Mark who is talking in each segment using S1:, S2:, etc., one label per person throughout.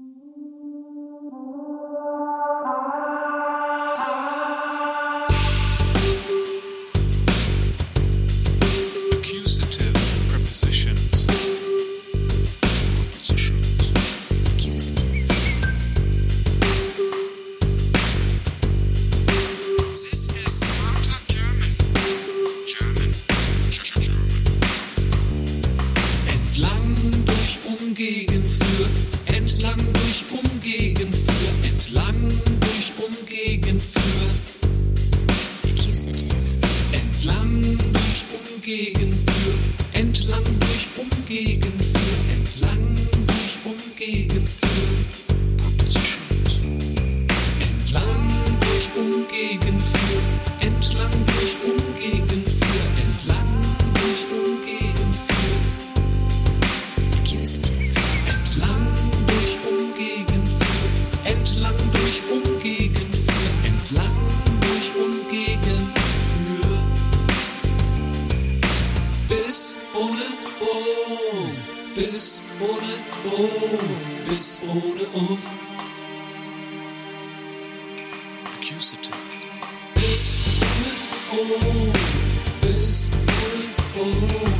S1: Mm-hmm. gegen vier,
S2: entlang durch um gegen vier. Accusative. Entlang durch um gegen vier, entlang durch um gegen vier, entlang durch um gegen vier. Bis ohne Um, bis ohne Um,
S1: Accusative.
S2: bis ohne Um, bis ohne Um,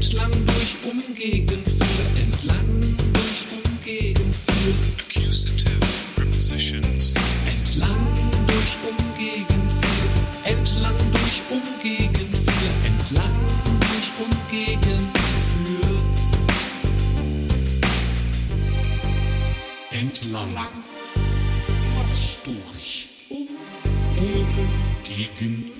S2: entlang durch Umgegenfühl, entlang durch Umgegenfühl.
S1: Accusative prepositions.
S2: Entlang durch Umgegenfühl, entlang durch Umgegenfühl, entlang durch Umgegenfühl. Entlang. Durch Umgegen, gegen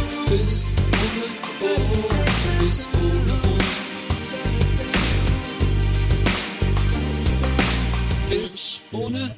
S2: bist ohne O, du bist ohne O. Bist ohne